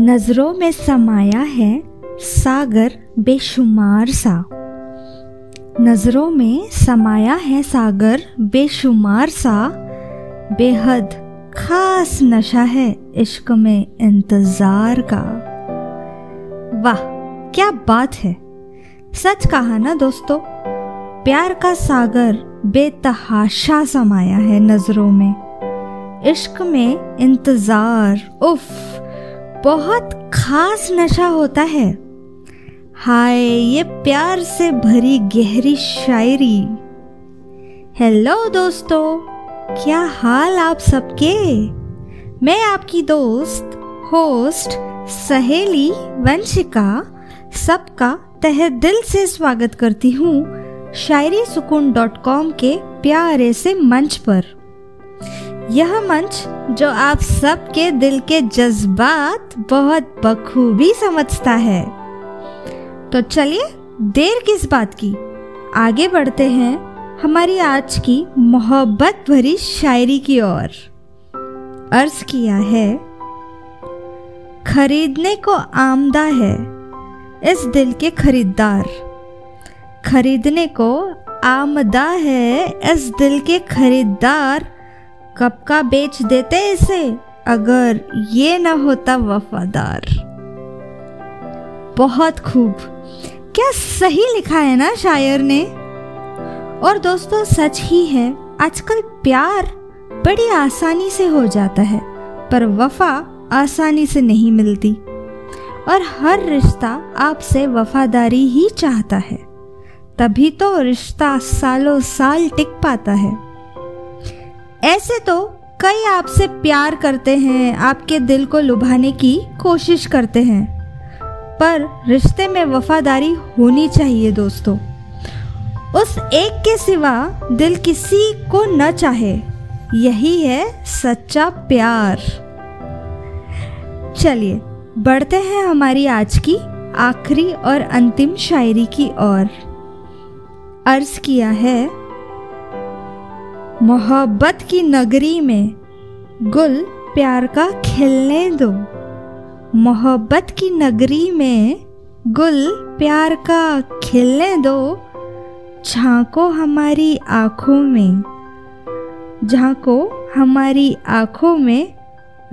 नज़रों में समाया है सागर बेशुमार सा। नज़रों में समाया है सागर बेशुमार सा। बेहद खास नशा है इश्क में इंतज़ार का। वाह, क्या बात है। सच कहा ना दोस्तों, प्यार का सागर बेतहाशा समाया है नज़रों में। इश्क में इंतज़ार, उफ। बहुत खास नशा होता है। हाय, ये प्यार से भरी गहरी शायरी। हेलो दोस्तों, क्या हाल आप सबके? मैं आपकी दोस्त, होस्ट, सहेली, वंशिका, सबका तहे दिल से स्वागत करती हूँ शायरी सुकून डॉट कॉम के प्यारे से मंच पर। यह मंच जो आप सबके दिल के जज्बात बहुत बखूबी समझता है। तो चलिए देर किस बात की? आगे बढ़ते हैं हमारी आज की मोहब्बत भरी शायरी की ओर। अर्ज़ किया है, खरीदने को आमदा है इस दिल के खरीदार। खरीदने को आमदा है इस दिल के खरीदार कब का बेच देते इसे? अगर ये ना होता वफादार। बहुत खूब। क्या सही लिखा है ना शायर ने? और दोस्तों, सच ही है, आजकल प्यार बड़ी आसानी से हो जाता है, पर वफा आसानी से नहीं मिलती। और हर रिश्ता आपसे वफादारी ही चाहता है। तभी तो रिश्ता सालों साल टिक पाता है। ऐसे तो कई आपसे प्यार करते हैं, आपके दिल को लुभाने की कोशिश करते हैं। पर रिश्ते में वफादारी होनी चाहिए दोस्तों। उस एक के सिवा दिल किसी को न चाहे। यही है सच्चा प्यार। चलिए, बढ़ते हैं हमारी आज की आखिरी और अंतिम शायरी की ओर। अर्ज़ किया है मोहब्बत की नगरी में गुल प्यार का खिलने दो। मोहब्बत की नगरी में गुल प्यार का खिलने दो। झांको हमारी आँखों में, झांको हमारी आँखों में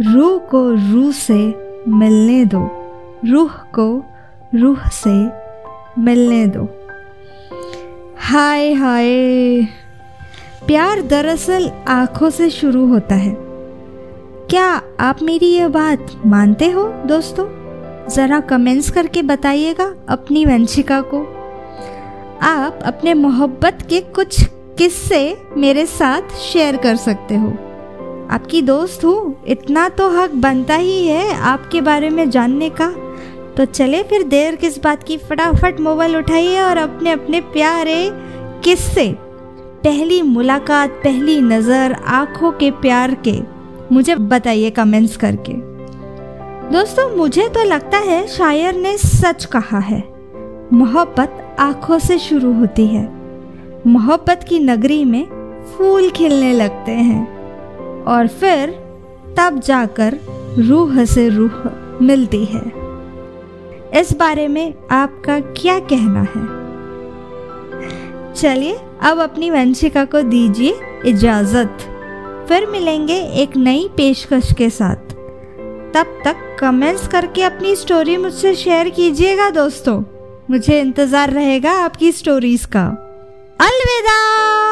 रूह को रूह से मिलने दो। रूह को रूह से मिलने दो। हाय हाय। प्यार दरअसल आँखों से शुरू होता है। क्या आप मेरी ये बात मानते हो, दोस्तों? ज़रा कमेंट्स करके बताइएगा अपनी वंशिका को। आप अपने मोहब्बत के कुछ किस्से मेरे साथ शेयर कर सकते हो। आपकी दोस्त हूँ, इतना तो हक बनता ही है आपके बारे में जानने का। तो चले फिर देर किस बात की फटाफट मोबाइल उठाइए और अपने अपने प्यारे किस्से पहली मुलाकात, पहली नज़र आँखों के प्यार के। मुझे बताइए कमेंट्स करके। दोस्तों, मुझे तो लगता है शायर ने सच कहा है। मोहब्बत आँखों से शुरू होती है। मोहब्बत की नगरी में फूल खिलने लगते हैं। और फिर तब जाकर रूह से रूह मिलती है। इस बारे में आपका क्या कहना है? चलिए, अब अपनी वंशिका को दीजिए इजाज़त। फिर मिलेंगे एक नई पेशकश के साथ। तब तक कमेंट्स करके अपनी स्टोरी मुझसे शेयर कीजिएगा दोस्तों। मुझे इंतज़ार रहेगा आपकी स्टोरीज का। अलविदा!